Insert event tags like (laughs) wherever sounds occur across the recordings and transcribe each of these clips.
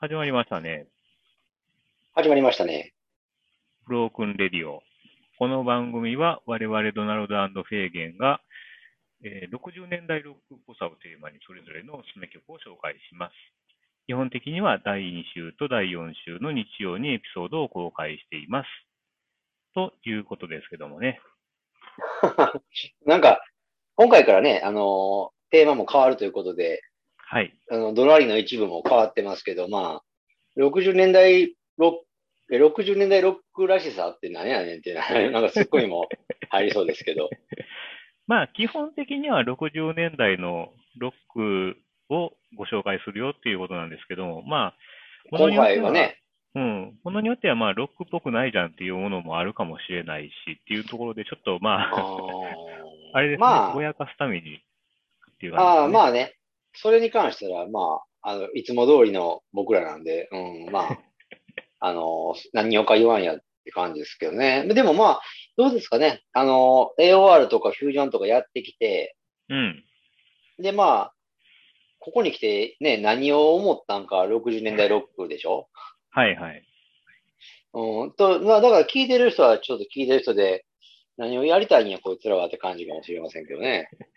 始まりましたね。始まりましたね。ブロークンレディオ。この番組は我々ドナルドフェーゲンが、えー60年代ロックっぽさをテーマにそれぞれのおすすめ曲を紹介します。基本的には第2週と第4週の日曜にエピソードを公開しています。ということですけどもね。(laughs) なんか、今回からね、あのーテーマも変わるということで、はい。あの、ドラリの一部も変わってますけど、まあ、60年代ロック、え60年代ロックらしさって何やねんってなんかすっごいも入りそうですけど。(laughs) まあ、基本的には60年代のロックをご紹介するよっていうことなんですけども、まあ、今によって回はね、うん。ものによっては、まあ、ロックっぽくないじゃんっていうものもあるかもしれないし、っていうところで、ちょっと、まああ、(laughs) れですね、まあぼやかすためにっていうああ、感じまあね、それに関しては、まあ、あの、いつも通りの僕らなんで、うん、まあ、(laughs) あの、何をか言わんやって感じですけどね。でもまあ、どうですかね。あの、AOR とかフュージョンとかやってきて、ですね。で、まあ、ここに来てね、何を思ったんか、60年代ロックでしょ？うん。はいはい。うん、と、まあ、だから聞いてる人はちょっと聞いてる人で、何をやりたいんや、こいつらはって感じかもしれませんけどね。(laughs)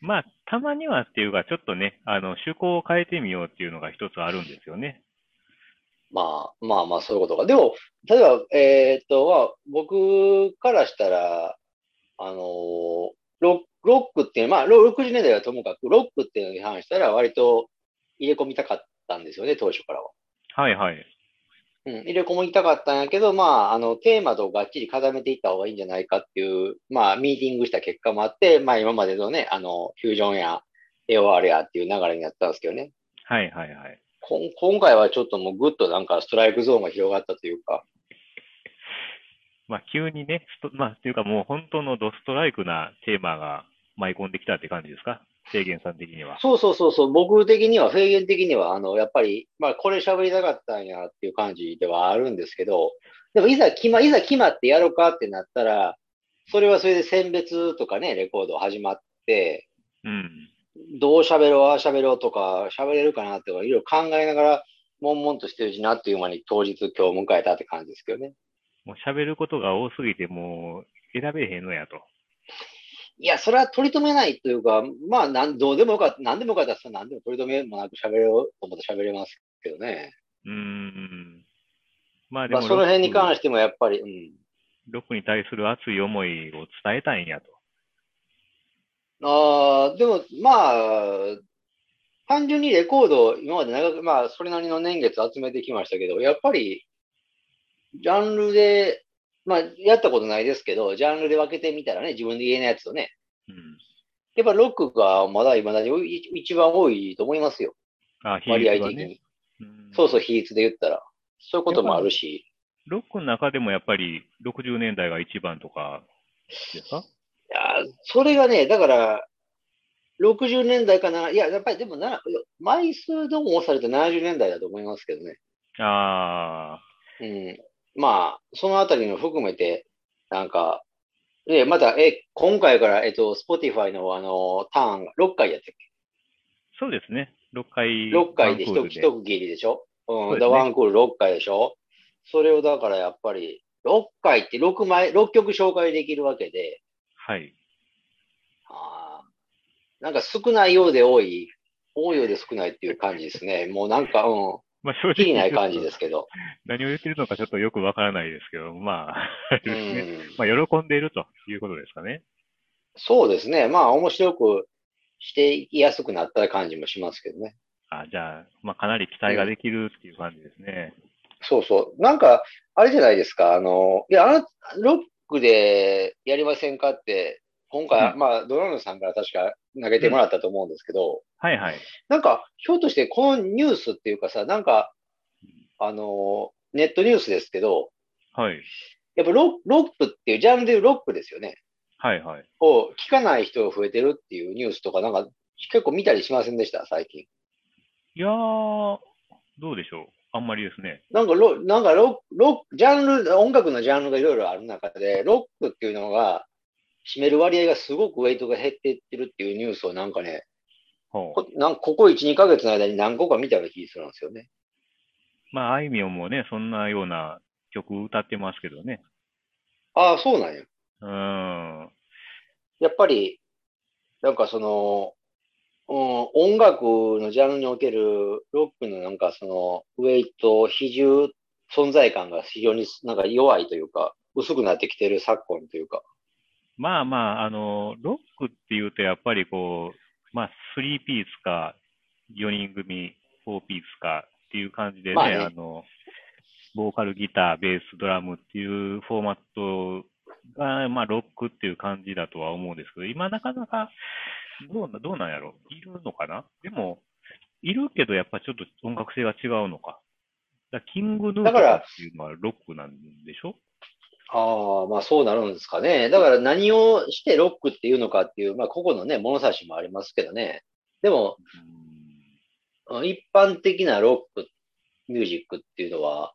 まあ、たまにはっていうか、ちょっとね、あの、趣向を変えてみようっていうのが一つあるんですよね。まあ、まあまあ、そういうことか。でも、例えば、えーっと、まあ、僕からしたら、あのーロロックっていう、まあ、ロ60年代はともかく、ロックっていうのに関したら、割と入れ込みたかったんですよね、当初からは。はいはい。うん、入れ込みたかったんやけど、まあ、あの、テーマとがっちり固めていった方がいいんじゃないかっていう、まあ、ミーティングした結果もあって、まあ、今までのね、あの、フュージョンや AOR やっていう流れになったんですけどね。はいはいはい。こん今回はちょっともうぐっとなんかストライクゾーンが広がったというか、まあ、急にね、まあ、っていうかもう本当のドストライクなテーマが舞い込んできたって感じですか？制限さん的には。そうそうそうそう、僕的には、フェーゲン的には、あの、やっぱり、まあ、これ喋りたかったんやっていう感じではあるんですけど、でも、いざ決ま、いざ決まってやろうかってなったら、それはそれで選別とかね、レコード始まって、うん。どう喋ろう、ああ喋ろうとか、喋れるかなっていうかいろいろ考えながら、悶々としてるうちにあっという間に当日今日迎えたって感じですけどね。もう喋ることが多すぎて、もう選べへんのやと。いや、それは取り留めないというか、まあ、なん、どうでもよかった、なんでもよかったら、何でも取り留めもなく喋れようと思って喋れますけどね。うーん。まあでも、まあ、その辺に関してもやっぱり、うん。ロックに対する熱い思いを伝えたいんやと。ああ、でも、まあ、単純にレコードを今まで長く、まあ、それなりの年月集めてきましたけど、やっぱり、ジャンルで、まあ、やったことないですけど、ジャンルで分けてみたらね、自分で言えないやつとね、うん。やっぱロックがまだ未だに一番多いと思いますよ。あ、比割合率がね。的に。うんそうそう、比率で言ったら。そういうこともあるし。ロックの中でもやっぱり60年代が一番とかですか？いやー、それがね、だから、60年代かな、いや、やっぱりでもな、枚数どもされて70年代だと思いますけどね。ああ、うん。まあ、そのあたりの含めて、なんか、で、また、え、今回から、えっと、Spotify のあの、ターンが6回やったっそうですね。6回。け ?6 回で一一区切りでしょ？うん。そうですねだワンクール6回でしょ？それをだからやっぱり、6回って6枚、6曲紹介できるわけで、はい。あーなんか少ないようで多い、多いようで少ないっていう感じですね。もうなんか、うん、まあ正直。ない感じですけど。何を言ってるのかちょっとよくわからないですけど、まあ、ですね。ん。(laughs) まあ、喜んでいるということですかね。そうですね。まあ、面白くしていきやすくなった感じもしますけどね。あじゃあ、まあ、かなり期待ができるっていう感じですね。そうそう。なんか、あれじゃないですか。あの、いや、あの、ロックでやりませんかって、今回、うんまあ、ドラムさんから確か投げてもらったと思うんですけど、はいはい。なんか、ひょっとしてこのニュースっていうかさ、なんか、あの、ネットニュースですけど、はい。やっぱロロックっていうジャンルでロックですよね。はいはい。を聞かない人が増えてるっていうニュースとか、なんか結構見たりしませんでした、最近。いやー、どうでしょう。あんまりですね。なんかロ、なんかロロジャンル、音楽のジャンルがいろいろある中で、ロックっていうのが占める割合がすごくウェイトが減っていってるっていうニュースをなんかね、こなんここ1、2ヶ月の間に何個か見たような気がするんですよね。まあ、あいみょんもね、そんなような曲歌ってますけどね。ああ、そうなんや。うん。やっぱり、なんかその、うん、音楽のジャンルにおけるロックのなんかその、ウェイト、比重、存在感が非常になんか弱いというか、薄くなってきてる昨今というか。まあまあ、あの、ロックっていうと、やっぱりこう、まあ、3ピースか、4人組、4ピースかっていう感じでね、まあね。あの、ボーカル、ギター、ベース、ドラムっていうフォーマットが、まあ、ロックっていう感じだとは思うんですけど、今なかなか、どうな、どうなんやろいるのかな？でも、いるけど、やっぱちょっと音楽性が違うのか。だキングヌーっていうのはロックなんでしょ？ああ、まあそうなるんですかね。だから何をしてロックっていうのかっていう、まあ個々のね、物差しもありますけどね。でも、一般的なロックミュージックっていうのは、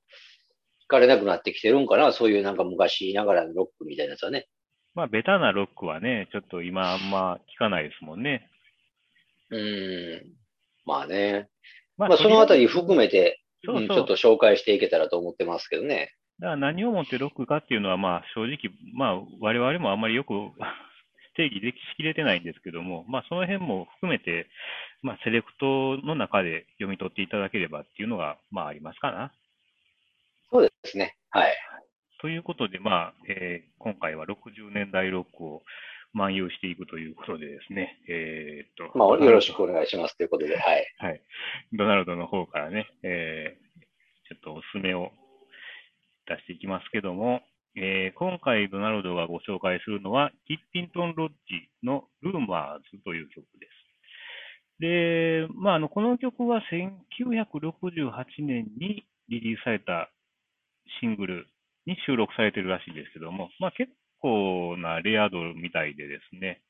聞かれなくなってきてるんかな。そういうなんか昔ながらのロックみたいなやつはね。まあ、ベタなロックはね、ちょっと今あんま聞かないですもんね。うーん。まあね。ままあそのあたり含めて、ちょっと紹介していけたらと思ってますけどね。だから何をもってロックかっていうのは、まあ正直、まあ我々もあんまりよく (laughs) 定義できしきれてないんですけども、まあその辺も含めて、まあセレクトの中で読み取っていただければっていうのが、まあありますかな。そうですね。はい。ということで、まあ、えー今回は60年代ロックを漫遊していくということでですね、えーっと、まあよろしくお願いしますということで、はい。はい。ドナルドの方からね、えーちょっとおすすめを出していきますけども、えー今回ドナルドがご紹介するのは、キッピントン・ロッジのルーマーズという曲です。で、まあ、あの、この曲は1968年にリリースされたシングルに収録されてるらしいんですけども、まあ、結構なレア度みたいでですね、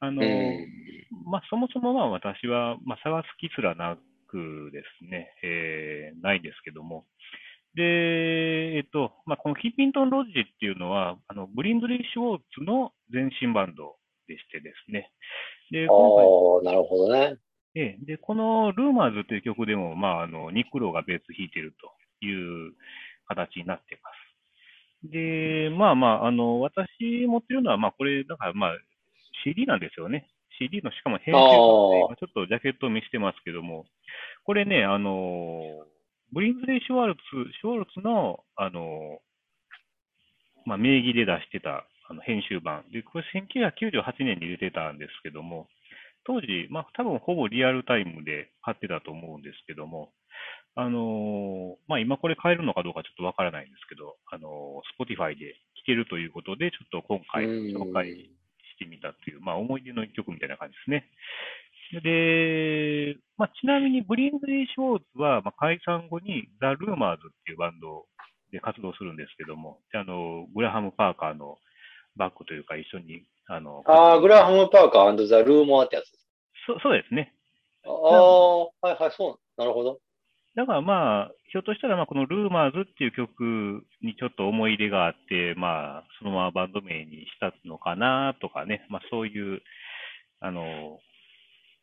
あの、うんまあ、そもそもまあ私は、まあ、探す気すらなくですね、えーないんですけども。で、えっと、まあ、このキーピントン・ロッジっていうのは、あの、ブリンズリー・シュウォーツの前身バンドでしてですね。で、あ今回、あ、なるほどね。ええで、このルーマーズという曲でも、まあ、あの、ニック・ローがベース弾いてるという形になっています。で、まあまあ、あの、私持ってるのは、まあ、これ、だからまあ、CD なんですよね。CD の、しかも編集版で、あー今ちょっとジャケットを見せてますけども、これね、あの、ブリンズレイ・シュワルツ、シュワルツの、あの、まあ、名義で出してた、あの、編集版。で、これ1998年に出てたんですけども、当時、まあ、多分ほぼリアルタイムで買ってたと思うんですけども、あのまあ、今これ買えるのかどうかちょっとわからないんですけど、あのー、Spotify で聴けるということで、ちょっと今回紹介してみたという、まあ、思い出の一曲みたいな感じですね。で、まあ、ちなみにブリンズリー・シュウォーツは、まあ、解散後にザ・ルーマーズっていうバンドで活動するんですけども、であの、グラハム・パーカーのバックというか一緒に、あの、ああ、グラハムム・パーカーザ・ルーモアってやつです。そうそうですね。ああ、はいはい、そう。なるほど。だからまあ、ひょっとしたらまあこのルーマーズっていう曲にちょっと思い入れがあって、まあ、そのままバンド名にしたのかなとかね、まあそういう、あの、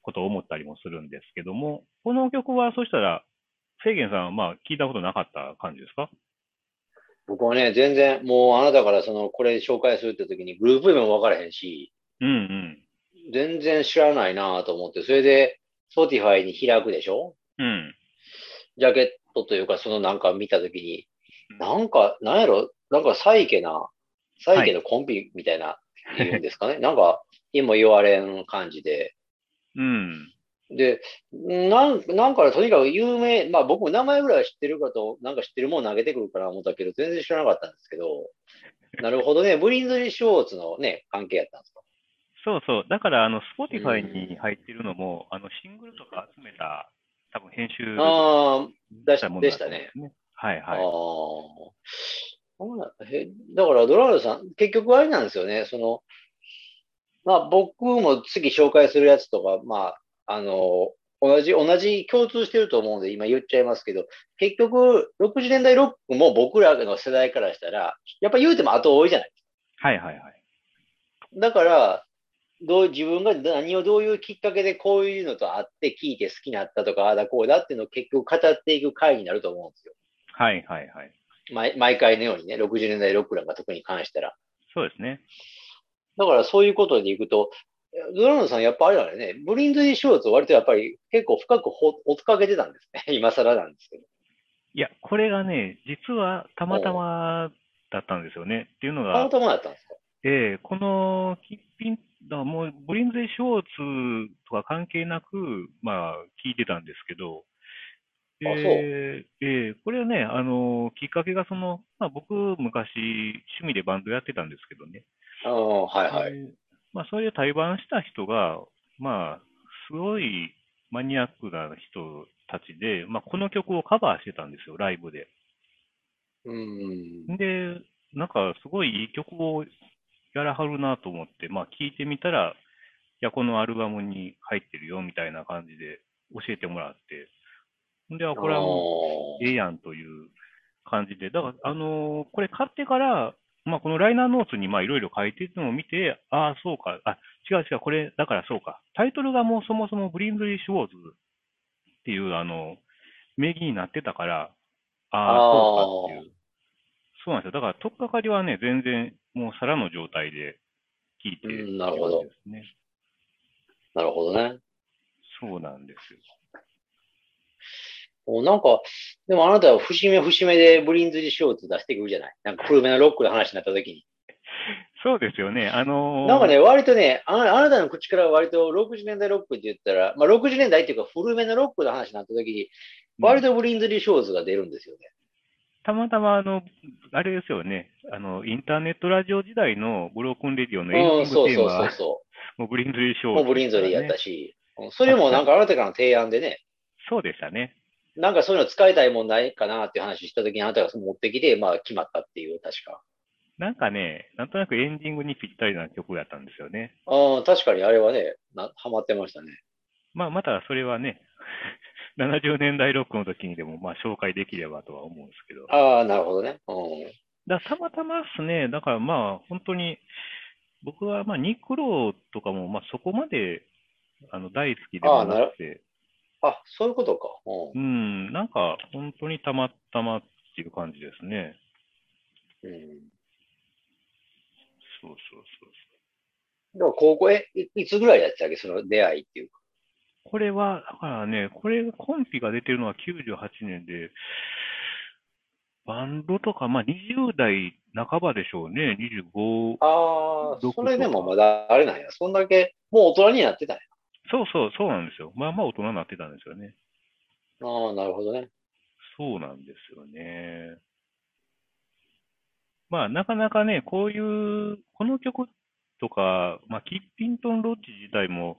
ことを思ったりもするんですけども、この曲はそしたら、フェーゲンさんはまあ聞いたことなかった感じですか？僕はね、全然、もうあなたからその、これ紹介するって時にグループ名も分からへんし、うんうん。全然知らないなと思って、それで、Spotify に開くでしょ？うん。ジャケットというか、そのなんか見た時に、なんか、なんやろ、なんかサイケな、サイケのコンビみたいな、言うんですかね？なんか、今も言われん感じで。うん。で、なん、なんかとにかく有名、まあ僕も名前ぐらいは知ってるかと、なんか知ってるもの投げてくるかな思ったけど、全然知らなかったんですけど、なるほどね、(laughs) ブリンズリー・シュウォーツのね、関係やったんですか？そうそう。だから、あの、Spotify に入ってるのも、あの、シングルとか集めた、多分編集ああ、でしたものでしたね。はいああはい。そうなへだから、ドナルドさん、結局あれなんですよね。その、まあ僕も次紹介するやつとか、まあ、あの、同じ、同じ共通してると思うんで今言っちゃいますけど、結局、60年代ロックも僕らの世代からしたら、やっぱ言うても後多いじゃない。はいはいはい。だから、どう自分が何をどういうきっかけでこういうのと会って聞いて好きになったとか、ああだこうだっていうのを結局語っていく回になると思うんですよ。はいはいはい。毎毎回のようにね、60年代ロックなんか特に関したら。そうですね。だからそういうことでいくと、ドラムさんやっぱあれだよね、ブリンズリー・ショーツ割とやっぱり結構深くほ追っかけてたんですね。(laughs) 今更なんですけど。いや、これがね、実はたまたまだったんですよね。っていうのが、たまたまだったんですか？ええこのキッピン、だもうブリンズリー・ショーツとか関係なく、まあ、聞いてたんですけど、あそうええええこれはね、あの、きっかけがその、まあ僕、昔、趣味でバンドやってたんですけどね。ああ、はいはい。でまあ、そういう対バンした人が、まあ、すごいマニアックな人たちで、まあ、この曲をカバーしてたんですよ、ライブで。うん。で、なんか、すごいいい曲をやらはるなと思って、まあ、聞いてみたら、いや、このアルバムに入ってるよ、みたいな感じで教えてもらって、で、あ、これはもう、ええやんという感じで、だから、あのーこれ買ってから、まあ、このライナーノーツにまあいろいろ書いてるのを見て、ああ、そうか、あ、違う違う、これ、だからそうか。タイトルがもうそもそもブリンズリー・シュウォーズっていう、あの、名義になってたから、ああ、そうかっていう。そうなんですよ。だから、とっかかりはね、全然、もう皿の状態で聞いてうんなるほど。なるほどね。そうなんですよ。おなんか、でもあなたは節目節目でブリンズリー・ショーツ出してくるじゃないなんか古めのロックの話になった時に。そうですよね。あのーなんかね、割とね、ああなたの口から割と60年代ロックって言ったら、まあ60年代っていうか古めのロックの話になった時に、割とブリンズリー・ショーツが出るんですよね。たまたま、あの、あれですよね。あの、インターネットラジオ時代のブロークンレディオのエンディうん、ングそうそうテーマは、そうそもうブリンズリーショう。ーもうブリンズリーやったし。それもなんかあなたからの提案でね、そうでしたね。なんかそういうの使いたいもんないかなっていう話した時にあなたが持ってきて、まあ決まったっていう、確か。なんかね、なんとなくエンディングにぴったりな曲やったんですよね。ああ、確かにあれはね、な、ハマってましたね。まあ、またそれはね、(laughs) 70年代ロックの時にでも、まあ、紹介できればとは思うんですけど。ああ、なるほどね。うん。だたまたまっすね、だからまあ、本当に、僕はまあ、ニクローとかも、まあ、そこまで、あの、大好きでもなくて、あ、そういうことか。ううん、なんか、本当にたまたまっていう感じですね。ん。うん。そうそうそうそう。でも高校、え、いいつぐらいやってたっけ？その出会いっていうか。これは、だからね、これ、コンピが出てるのは98年で、バンドとか、まあ20代半ばでしょうね、25。ああ、それでもまだあれなんや。そんだけ、もう大人になってたんや。そうそう、そうなんですよ。まあまあ大人になってたんですよね。ああ、なるほどね。そうなんですよね。まあ、なかなかね、こういう、この曲とか、まあ、キッピントン・ロッジ自体も、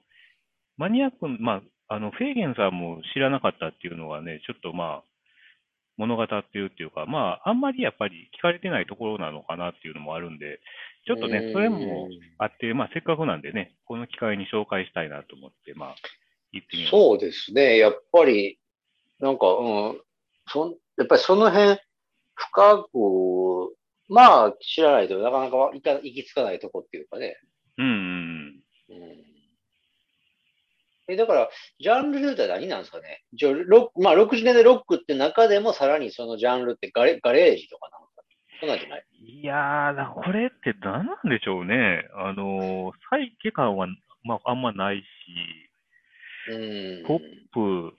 マニアック、まあ、あの、フェーゲンさんも知らなかったっていうのがね、ちょっとまあ、物語っていうっていうか、まあ、あんまりやっぱり聞かれてないところなのかなっていうのもあるんで、ちょっとね、それもあって、まあ、せっかくなんでね、この機会に紹介したいなと思って、まあ、言ってみ。そうですね。やっぱり、なんか、うん、そん、やっぱりその辺、深く、まあ、知らないとなかなか行き着かないとこっていうかね。うん。うん。え、だから、ジャンルで言うたら何なんですかね？じゃあロまあ、60年代ロックって中でもさらにそのジャンルってガレガレージとかなんですかそんなんじゃない？いやー、だこれって何なんでしょうね。あのー、サイケ感は、まあ、あんまないし、うん。ポップ、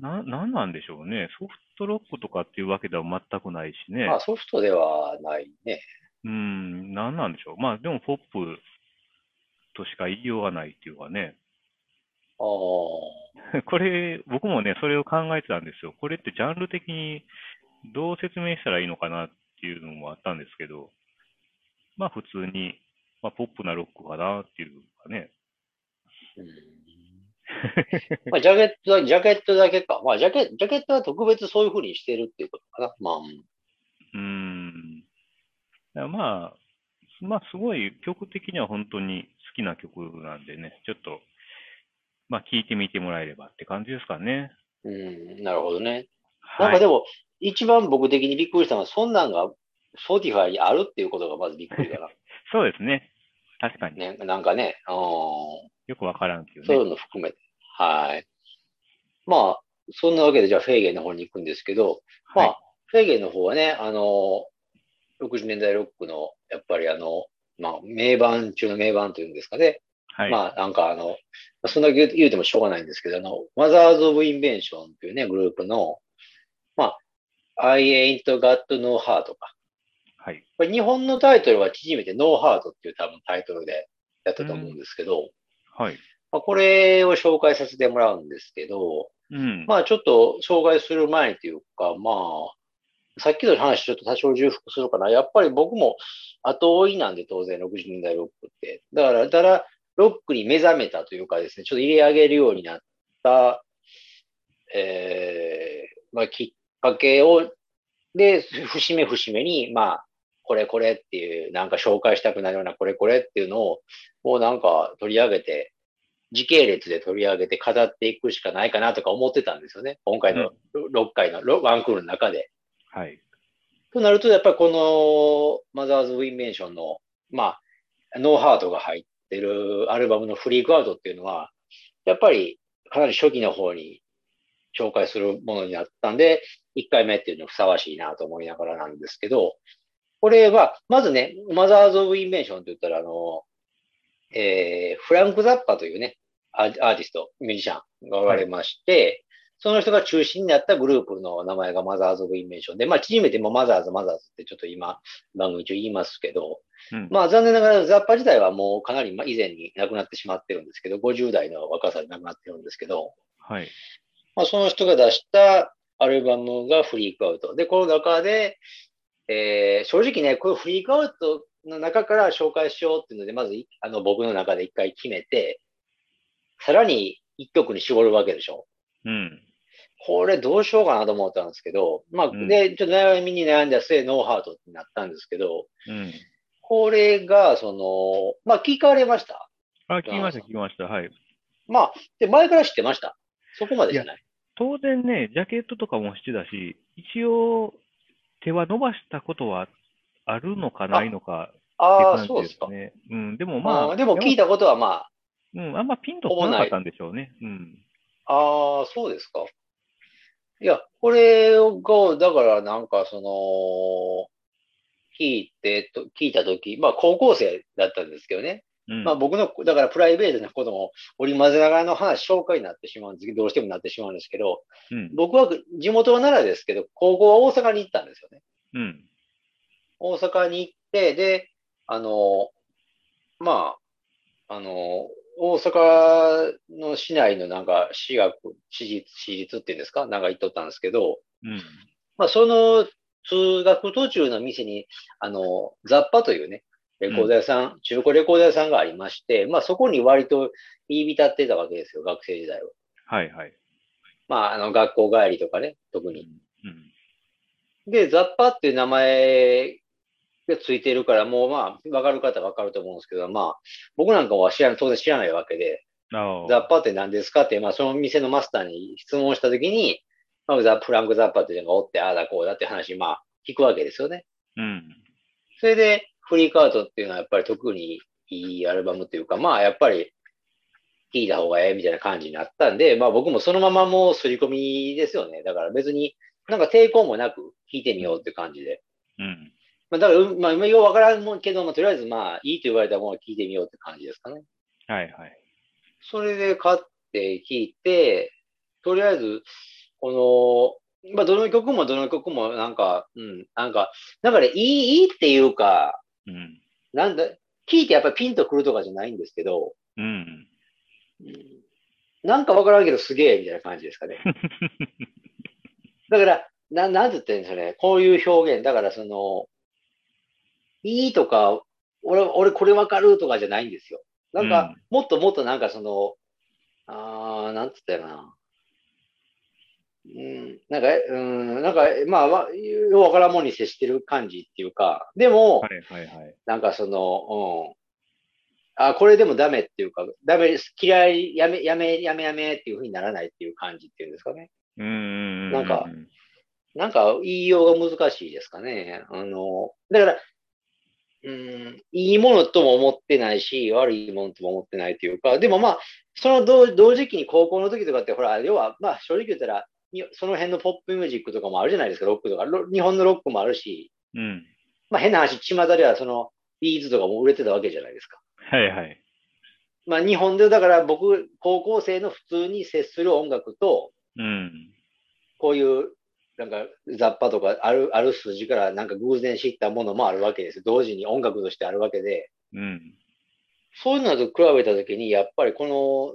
な、なんなんでしょうね。ソフトロックとかっていうわけでは全くないしね。まあ、ソフトではないね。うん、なんなんでしょう。まあ、でもポップとしか言いようがないっていうかね。ああ。(laughs) これ、僕もね、それを考えてたんですよ。これってジャンル的にどう説明したらいいのかなっていうのもあったんですけど、まあ普通に、まあポップなロックかなっていうかね。うんまあ、ジャケットだ、ジャケットだけか。まあ、ジャケ、ジャケットは特別そういう風にしてるっていうことかな。まあ、うんまあ、まあすごい曲的には本当に好きな曲なんでね、ちょっと、まあ聴いてみてもらえればって感じですかね。うん、なるほどね。はい。なんかでも、一番僕的にびっくりしたのは、そんなんが、Spotify にあるっていうことがまずびっくりだな。(laughs) そうですね。確かに。ね、なんかね、うん、よくわからんけどね。そういうの含めて。はい。まあ、そんなわけで、じゃあ、フェーゲンの方に行くんですけど、まあ、はいフェーゲンの方はね、あの、60年代ロックの、やっぱりあの、まあ、名盤中の名盤というんですかね。はい。まあ、なんかあの、まあそんな言う言うてもしょうがないんですけど、あの、Mothers of Invention というね、グループの、まあ、I ain't got no heart とか。はい。これ日本のタイトルは縮めて No Heart っていう多分タイトルでやったと思うんですけど、はい。まあ、これを紹介させてもらうんですけど、うん。まあちょっと紹介する前にというか、まあ、さっきの話ちょっと多少重複するかな。やっぱり僕も後追いなんで当然60年代ロックって。だから、だからロックに目覚めたというかですね、ちょっと入れ上げるようになった、えー、まあきっかけを、で、節目節目に、まあ、これこれっていう、なんか紹介したくなるようなこれこれっていうのを、もうなんか取り上げて、時系列で取り上げて語っていくしかないかなとか思ってたんですよね。今回の6回のロワンクールの中で。はい。となると、やっぱりこのマザーズ・オブ・インベンションの、まあ、ノーハートが入ってるアルバムのフリークアウトっていうのは、やっぱりかなり初期の方に紹介するものになったんで、1回目っていうのふさわしいなと思いながらなんですけど、これは、まずね、マザーズ・オブ・インベンションって言ったら、あの、えー、フランク・ザッパというね、アアーティスト、ミュージシャンがおられまして、その人が中心になったグループの名前がマザーズ・オブ・インベンションで、まあ、縮めてもマザーズ、マザーズってちょっと今、番組中言いますけど、うん。まあ、残念ながらザッパ自体はもうかなりまあ以前に亡くなってしまってるんですけど、50代の若さで亡くなってるんですけど、はい。まあ、その人が出したアルバムがフリークアウト。で、この中で、えー正直ね、このフリークアウトの中から紹介しようっていうので、まずい、あの、僕の中で一回決めて、さらに一曲に絞るわけでしょ。うん。これどうしようかなと思ったんですけど、まあ、うんで、ちょっと悩みに悩んだ末、ノーハートになったんですけど、うん。これが、その、まあ、聞かれました？あ、聞きました、聞きました。はい。まあ、で、前から知ってました？そこまでじゃない？当然ね、ジャケットとかもしてたし、一応、手は伸ばしたことはあるのかないのかああ、そうですすね。うん。でもままあ、あ、でも聞いたことはまあ、うん、あんまピンとこなかったんでしょうね。うん。ああ、そうですか。いや、これが、だからなんかその、聞いてと、聞いたとき、まあ高校生だったんですけどね。うん。まあ僕の、だからプライベートなことも織り交ぜながらの話、紹介になってしまうんですけど、どうしてもなってしまうんですけど、うん。僕は地元は奈良ですけど、高校は大阪に行ったんですよね。うん。大阪に行って、で、あの、まあ、あの、大阪の市内のなんか私学、私立、私立っていうんですか？なんか行っとったんですけど、うん。まあ、その通学途中の店に、あの、ザッパというね、レコード屋さん、中古レコード屋さんがありまして、まあそこに割と入り浸ってたわけですよ、学生時代は。はいはい。まあ、あの、学校帰りとかね、特に。うん。で、ザッパっていう名前がついてるから、もうまあ、わかる方はわかると思うんですけど、まあ、僕なんかは知ら当然知らないわけで。ザッパって何ですかって、まあ、その店のマスターに質問したときに、まあ、ザフランク・ザッパっていうのがおって、ああだこうだって話、まあ、聞くわけですよね。うん。それで、フリークアウトっていうのはやっぱり特にいいアルバムっていうか、まあ、やっぱり、聞いた方がええみたいな感じになったんで、まあ僕もそのままもう刷り込みですよね。だから別になんか抵抗もなく聞いてみようって感じで。うん。まあだから、うんまあ今ようわからんもんけども、とりあえずまあいいと言われたものを聞いてみようって感じですかね。はいはい。それで買って聞いて、とりあえず、この、まあどの曲もどの曲もなんか、うん、なんか、なんかね、いい、いいっていうか、うん。なんだ、聞いてやっぱりピンとくるとかじゃないんですけど、うん。うんなんかわからんけどすげえみたいな感じですかね。(laughs) だから、な、なんて言ってんですよね。こういう表現。だからその、いいとか、俺、俺これわかるとかじゃないんですよ。なんか、もっともっとなんかその、あー、なんつったよな。うん、なんか、うん、なんか、まあ、わようわからんもんに接してる感じっていうか、でも、はいはいはい。なんかその、うん。あ、これでもダメっていうか、ダメです。嫌い、やめ、やめ、やめやめっていう風にならないっていう感じっていうんですかね。うんうんうん。なんかなんか言いようが難しいですかね。あの、だから、うん、いいものとも思ってないし、悪いものとも思ってないというか、でもまあ、その同同時期に高校の時とかって、ほら、要は、まあ正直言ったら、にその辺のポップミュージックとかもあるじゃないですか、ロックとか。ロ日本のロックもあるし、うん。まあ変な話、巷ではその、ビーズとかも売れてたわけじゃないですか。はいはい。まあ日本で、だから僕、高校生の普通に接する音楽と、うん。こういう、なんか雑把とかある、ある筋からなんか偶然知ったものもあるわけです。同時に音楽としてあるわけで、うん。そういうのと比べたときに、やっぱりこの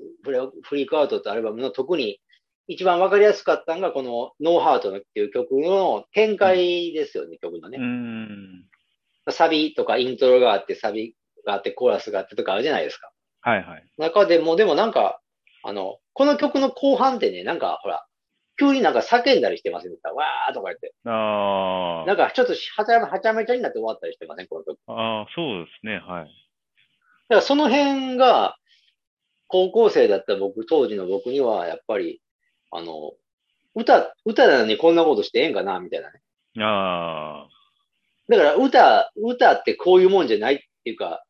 フリークアウトってアルバムの特に一番わかりやすかったのが、このノーハートのっていう曲の展開ですよね、曲のね。うん。サビとかイントロがあって、サビがあって、コーラスがあってとかあるじゃないですか。はいはい。中でも、でもなんか、あの、この曲の後半ってね、なんかほら、急になんか叫んだりしてませんでした？わーとか言って。あなんかちょっとはちゃはちゃめちゃになって終わったりしてません、この曲。あ。ああ、そうですね。はい。だからその辺が、高校生だった僕、当時の僕には、やっぱり、あの、歌、歌なのにこんなことしてええんかな、みたいなね。ああ。だから歌、歌ってこういうもんじゃないっていうか、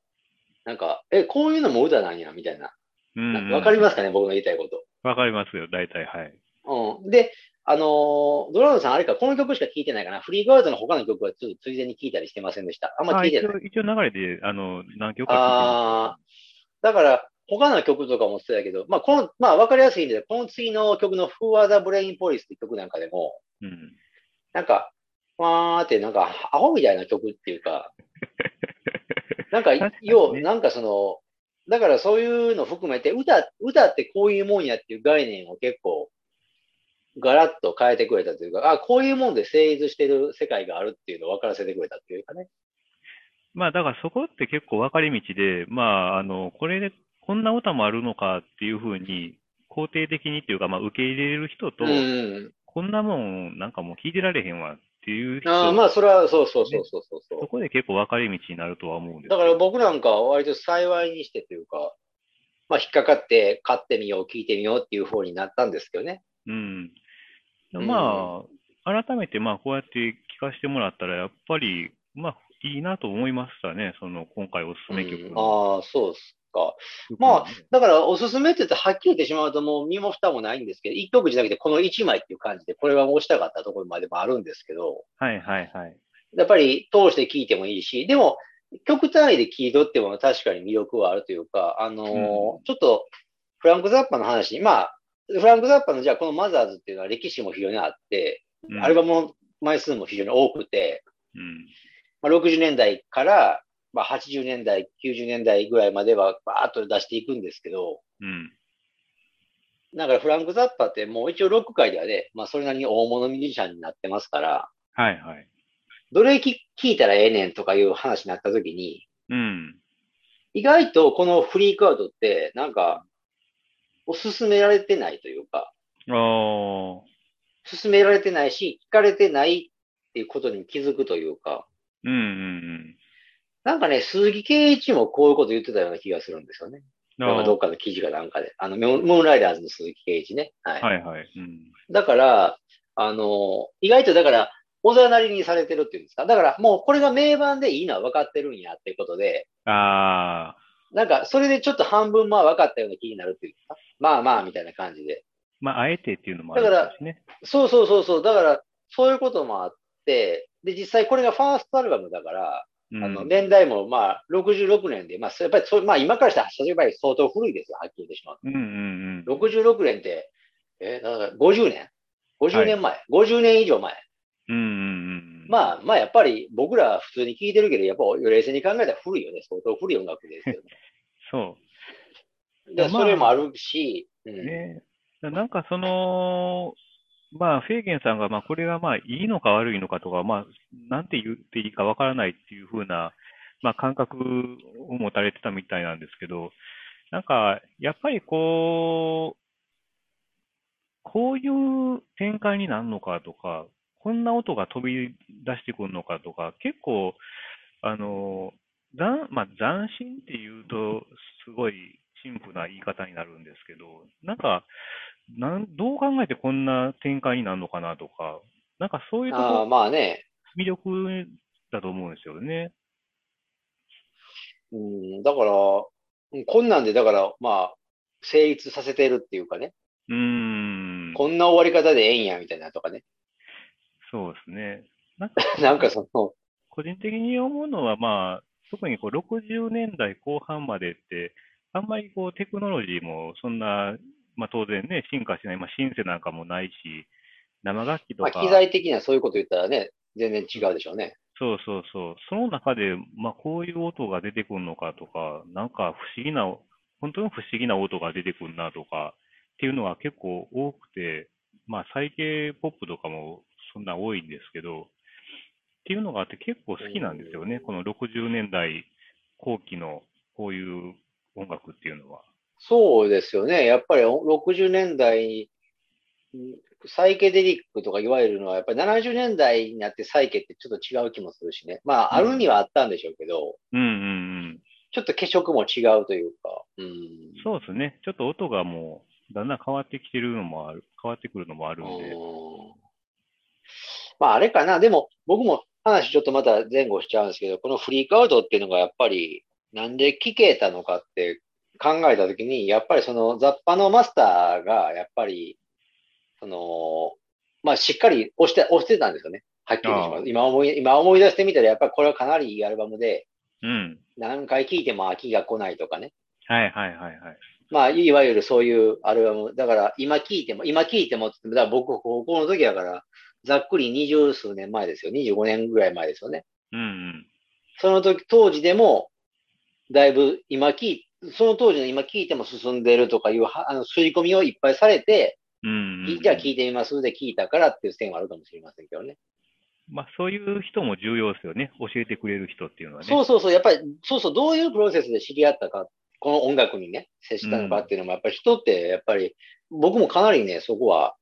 なんか、え、こういうのも歌なんや、みたいな。うん、うん。わかりますかね、僕の言いたいこと。わかりますよ、大体、はい。うん。で、あのードラムさん、あれか、この曲しか聴いてないかな。フリーガードの他の曲はちょっとついでに聴いたりしてませんでした。あんま聞いてない。あ一応、流れで、あの、何曲かああ、だから、他の曲とかもそうやけど、まあ、この、まあ、わかりやすいんで、この次の曲の Who are the Brain Police って曲なんかでも。うん。なんか、わーって、なんか、アホみたいな曲っていうか、(laughs) なんか、確かにねなんかその、だからそういうの含めて、歌、歌ってこういうもんやっていう概念を結構、ガラッと変えてくれたというか、あ、こういうもんで成立してる世界があるっていうのを分からせてくれたっていうかね。まあ、だからそこって結構分かれ道で、まあ、あの、これで、こんな歌もあるのかっていうふうに、肯定的にっていうか、まあ、受け入れる人と、うん。こんなもん、なんかもう聞いてられへんわっていう人、ああ、まあ、それは、そうそうそうそうそうそう。そこで結構分かれ道になるとは思うんですだから僕なんかは割と幸いにしてというか、まあ引っかかって買ってみよう、聞いてみようっていう方になったんですけどね。うん。うんまあ、改めて、まあ、こうやって聞かせてもらったら、やっぱり、まあ、いいなと思いましたね。その、今回おすすめ曲うんのああ、そうですか。曲まあだからおすすめって言ってはっきり言ってしまうともう身も蓋もないんですけど、一曲じゃなくてこの一枚っていう感じで、これは押したかったところまでもあるんですけど、はいはいはい。やっぱり通して聴いてもいいし、でも曲単位で聴いとっても確かに魅力はあるというか、あのーちょっとフランク・ザッパの話に、まあ、フランク・ザッパのじゃあこのマザーズっていうのは歴史も非常にあって、うんアルバムの枚数も非常に多くて、うん。まあ、60年代から、まあ、80年代、90年代ぐらいまではバーッと出していくんですけど、うん。だからフランク・ザッパってもう一応ロック界ではね、まあそれなりに大物ミュージシャンになってますから、はいはい。どれ聞聞いたらええねんとかいう話になった時に、うん。意外とこのフリークアウトってなんか、おすすめられてないというか、ああ。勧められてないし、聞かれてないっていうことに気づくというか、うんうんなんかね、鈴木圭一もこういうこと言ってたような気がするんですよね。うん。なんかあどっかの記事かなんかで。あの、ムーンライダーズの鈴木圭一ね。はい。あはいはい。うん。だから、あの、意外とだから、おざなりにされてるっていうんですか？だから、もうこれが名盤でいいのは分かってるんやっていうことで、ああ。なんか、それでちょっと半分まあ分かったような気になるっていうか、まあまあみたいな感じで。まあ、あえてっていうのもあるだからですね。そうそうそうそう。だから、そういうこともあって、で、実際これがファーストアルバムだから、うん。あの、年代もまあ、66年で、まあ、やっぱりそう、まあ今からしたら、やっぱり相当古いですよ、はっきり言ってしまううんうんうん。と。66年って、え、だから50年 ?50 年前、?50 年以上前。うんうんうん。まあ、まあ、やっぱり僕ら普通に聞いてるけど、やっぱ冷静に考えたら古いよね。相当古い音楽ですよね。そで、まあそれもあるし、うんう。ね。なんかその、まあ、フェーゲンさんが、まあ、これがまあ、いいのか悪いのかとか、まあ、なんて言っていいかわからないっていうふうな、まあ、感覚を持たれてたみたいなんですけど、なんか、やっぱりこう、こういう展開になるのかとか、こんな音が飛び出してくるのかとか、結構、あの、斬、まあ、斬新っていうと、すごい陳腐な言い方になるんですけど、なんか、なん、どう考えてこんな展開になるのかなとか、なんかそういうとこああ、まあね。魅力だと思うんですよね。うん、だから、うんこんなんで、だから、まあ、成立させてるっていうかね、うーん。こんな終わり方でええんや、みたいなとかね。そうですね。(laughs) なんか、なんかその、個人的に思うのは、まあ、特にこう60年代後半までって、あんまりこうテクノロジーもそんな、まあ当然ね、進化しない、まあシンセなんかもないし、生楽器とまあ、か、機材的にはそういうこと言ったらね、全然違うでしょうね。そうそうそう、その中で、まあこういう音が出てくるのかとか、なんか不思議な、本当に不思議な音が出てくるなとかっていうのが結構多くて、まあ最系ポップとかもそんな多いんですけど、っていうのがあって結構好きなんですよね。この60年代後期のこういう音楽っていうのは。そうですよね。やっぱり60年代、うんサイケデリックとか言われるのは、やっぱり70年代になってサイケってちょっと違う気もするしね。まあ、あるにはあったんでしょうけど、うんうんうん。ちょっと化色も違うというか、うん。そうですね。ちょっと音がもうだんだん変わってきてるのもある、変わってくるのもあるんで。うんまあ、あれかな。でも、僕も話ちょっとまた前後しちゃうんですけど、このフリークアウトっていうのがやっぱり、なんで聞けたのかって考えたときに、やっぱりその雑把のマスターが、やっぱり、その、まあ、しっかり押して、押してたんですよね。はっきりしまあす。今思い、今思い出してみたら、やっぱりこれはかなりいいアルバムで、うん。何回聴いても飽きが来ないとかね。はいはいはいはい。まあ、いわゆるそういうアルバム。だから、今聴いても、今聴いてもって言っても、だから僕、高校の時だから、ざっくり二十数年前ですよ。25年ぐらい前ですよね。うんうん。その時、当時でも、だいぶ今聞い、その当時の今聞いても進んでるとかいうは、あの、刷り込みをいっぱいされて、うんうん。じゃあ聞いてみますで聞いたからっていう線はあるかもしれませんけどね。まあそういう人も重要ですよね。教えてくれる人っていうのはね。そうそうそう、やっぱり、そうそう、どういうプロセスで知り合ったか、この音楽にね、接したのかっていうのも、やっぱり人って、やっぱり、僕もかなりね、そこは、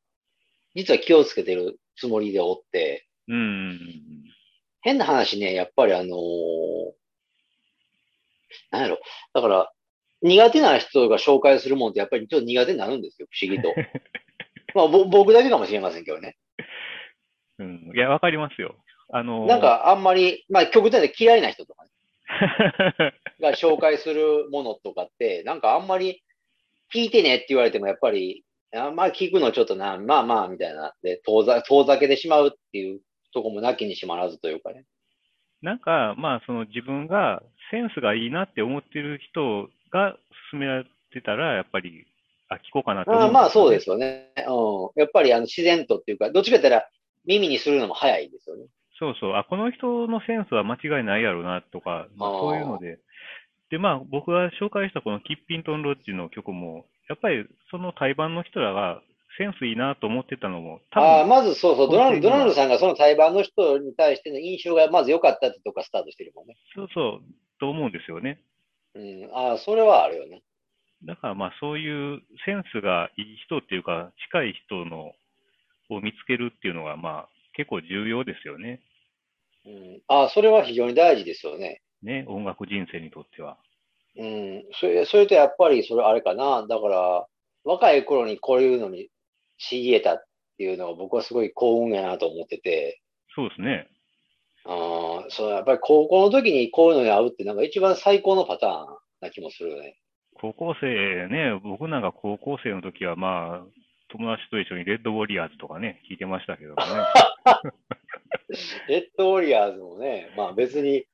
実は気をつけてるつもりでおって、うん変な話ね、やっぱりあのーなんやろ、だから、苦手な人が紹介するもんってやっぱりちょっと苦手になるんですよ、不思議と。(laughs) まあ、ぼ僕だけかもしれませんけどね。うん。うん。いや、わかりますよ。あのーなん、かあんまり、まあ極端で嫌いな人とかね、(laughs) が紹介するものとかって、なんかあんまり聞いてねって言われてもやっぱり、あんまり聞くのちょっとな、まあまあみたいな、で、遠ざ遠ざけてしまうっていうとこもなきにしもあらずというかね。なんか、まあ、その自分がセンスがいいなって思ってる人が勧められてたら、やっぱり、あ、聞こうかなと思ああまあそうですよよね。うん。やっぱりあの自然とっていうか、どっちかって言ったら耳にするのも早いですよね。ね。そうそう。あ、この人のセンスは間違いないやろうなとか、まあ、そういうので。で、まあ、僕が紹介したこのキッピントンロッジの曲も、やっぱりその対バンの人らがセンスいいなと思ってたのも、ああ、まずそうそう、ドナルド、ナルドさんがその対バンの人に対しての印象がまず良かったってとこからスタートしてるもんね。そうそう、と思うんですよね。うん。ああ、それはあるよね。だからまあそういうセンスがいい人っていうか、近い人のを見つけるっていうのがまあ結構重要ですよね。うん。ああ、それは非常に大事ですよね。ね、音楽人生にとっては。うん。それ、それとやっぱりそれあれかな。だから、若い頃にこういうのに知り得たっていうのは僕はすごい幸運やなと思ってて。そうですね。ああ、そう、やっぱり高校の時にこういうのに会うってなんか一番最高のパターンな気もするよね。高校生ね、僕なんか高校生の時はまあ、友達と一緒にレッドウォリアーズとかね、聞いてましたけどもね。(laughs) レッドウォリアーズもね、まあ別に、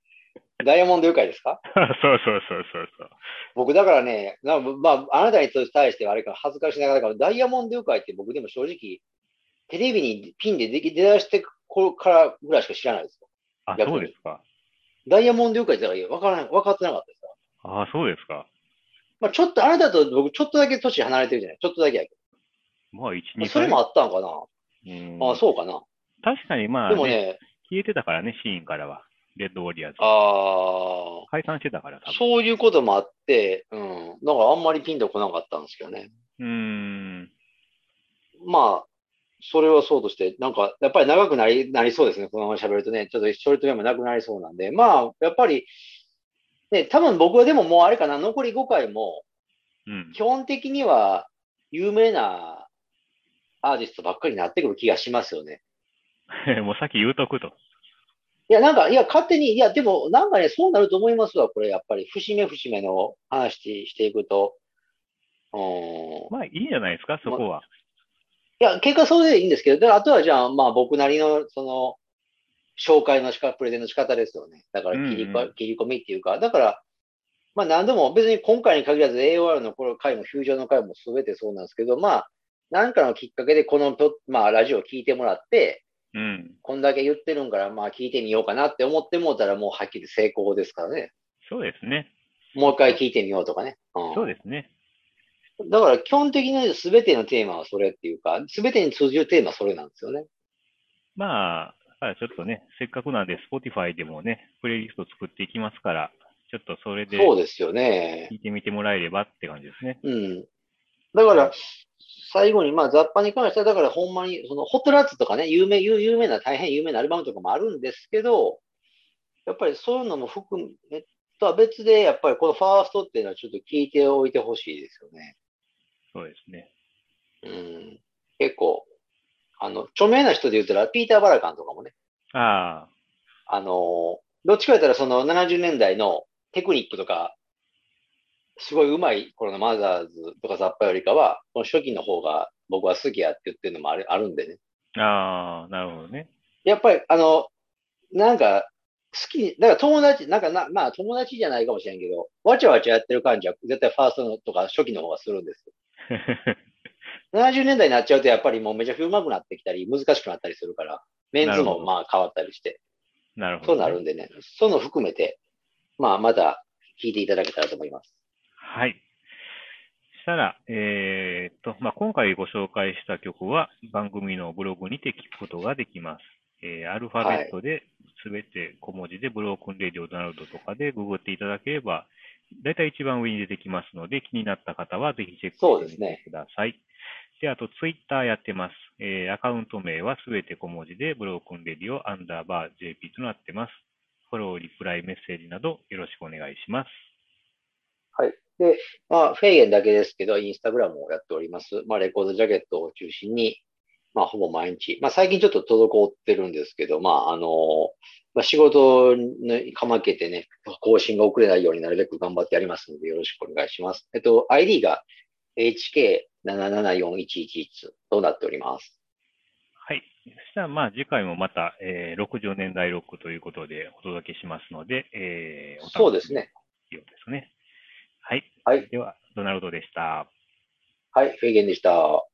ダイヤモンド愉快ですか？(laughs) そうそうそうそうそう。僕だからね、なまあ、あなたに対してはあれか恥ずかしながらだから、ダイヤモンド愉快って僕でも正直、テレビにピンで出出だしてこからぐらいしか知らないですよ。あ、そうですか。ダイヤモンド愉快ってだから分からない、分かってなかったですから。あそうですか。まあちょっと、あなたと僕ちょっとだけ年離れてるじゃない？ちょっとだけやけまあ、一、ど。二それもあったんかな、うんあそうかな。確かにまあ、でもね、消えてたからね、シーンからは。レッドウォリアーズ。ああ、解散してたから、多分。そういうこともあって、うん。なんかあんまりピンとこなかったんですけどね。うーん。まあ、それはそうとして、なんか、やっぱり長くなり、なりそうですね。このまま喋るとね、ちょっとショルトメモなくなりそうなんで。まあ、やっぱり、ね、多分僕はでももうあれかな、残り5回も、うん。基本的には有名なアーティストばっかりになってくる気がしますよね。(laughs) もうさっき言うとくと。いや、なんか、いや、勝手に、いや、でも、なんかね、そうなると思いますわ、これ、やっぱり、節目節目の話していくと。うん。まあいいんじゃないですか、そこは。いや、結果それでいいんですけど、だからあとはじゃあ、まあ僕なりの、その、紹介の仕方、プレゼンの仕方ですよね。だから切りこ、うんう切り込みっていうか、だから、まあ何でも別に今回に限らず AOR のこの回も、フュージョンの回も全てそうなんですけど、まあ、何かのきっかけでこのまあラジオを聞いてもらって、うん。こんだけ言ってるんから、まあ聞いてみようかなって思ってもうたらもうはっきり成功ですからね。そうですね。もう一回聞いてみようとかね。うん、そうですね。だから基本的に全てのテーマはそれっていうか、全てに通じるテーマはそれなんですよね。まあ、まあちょっとね、せっかくなんで、Spotify でもね、プレイリスト作っていきますから、ちょっとそれでそうですよね。聞いてみてもらえればって感じですね。うん。だから、最後に、まあ、雑把に関しては、だからほんまに、その、ホットラッツとかね、有名、有有名な、大変有名なアルバムとかもあるんですけど、やっぱりそういうのも含め、とは別で、やっぱりこのファーストっていうのはちょっと聞いておいてほしいですよね。そうですね。うん。結構、あの、著名な人で言ったら、ピーター・バラカンとかもね、ああの、どっちか言ったらその70年代のテクニックとか、すごい上手い頃のマザーズとかザッパよりかは、この初期の方が僕は好きやって言ってるのもあるあるんでね。あ、ああ、なるほどね。やっぱり、あの、なんか、好きに、だから友達、なんかな、まあ友達じゃないかもしれんけど、わちゃわちゃやってる感じは絶対ファーストのとか初期の方がするんですよ。70年代になっちゃうとやっぱりもうめちゃくちゃ上手くなってきたり、難しくなったりするから、メンズもまあ変わったりして、なるほど、そうなるんでね、そういうの含めて、まあまた聞いていただけたらと思います。はい。したら、えーっと、まあ、今回ご紹介した曲は番組のブログにて聞くことができます。えーアルファベットで、すべて小文字でブロークンレディオドナルドとかでググっていただければ、だいたい一番上に出てきますので、気になった方はぜひチェックしてみてください。であと、ツイッターやってます。えーアカウント名はすべて小文字で、ブロークンレディオアンダーバー JP となってます。フォロー、リプライ、メッセージなどよろしくお願いします。はい。で、まあ、フェーゲンだけですけど、インスタグラムをやっております。まあ、レコードジャケットを中心に、まあ、ほぼ毎日。まあ、最近ちょっと滞ってるんですけど、まあ、あのまあ、仕事にかまけてね、更新が遅れないようになるべく頑張ってやりますので、よろしくお願いします。えっと、ID が HK774111 となっております。はい。そしたら、まあ、次回もまた、えー60年代ロックということでお届けしますので、えー、お楽しみそうですね。ようですね。はい。はい。では、ドナルドでした。はい、フェーゲンでした。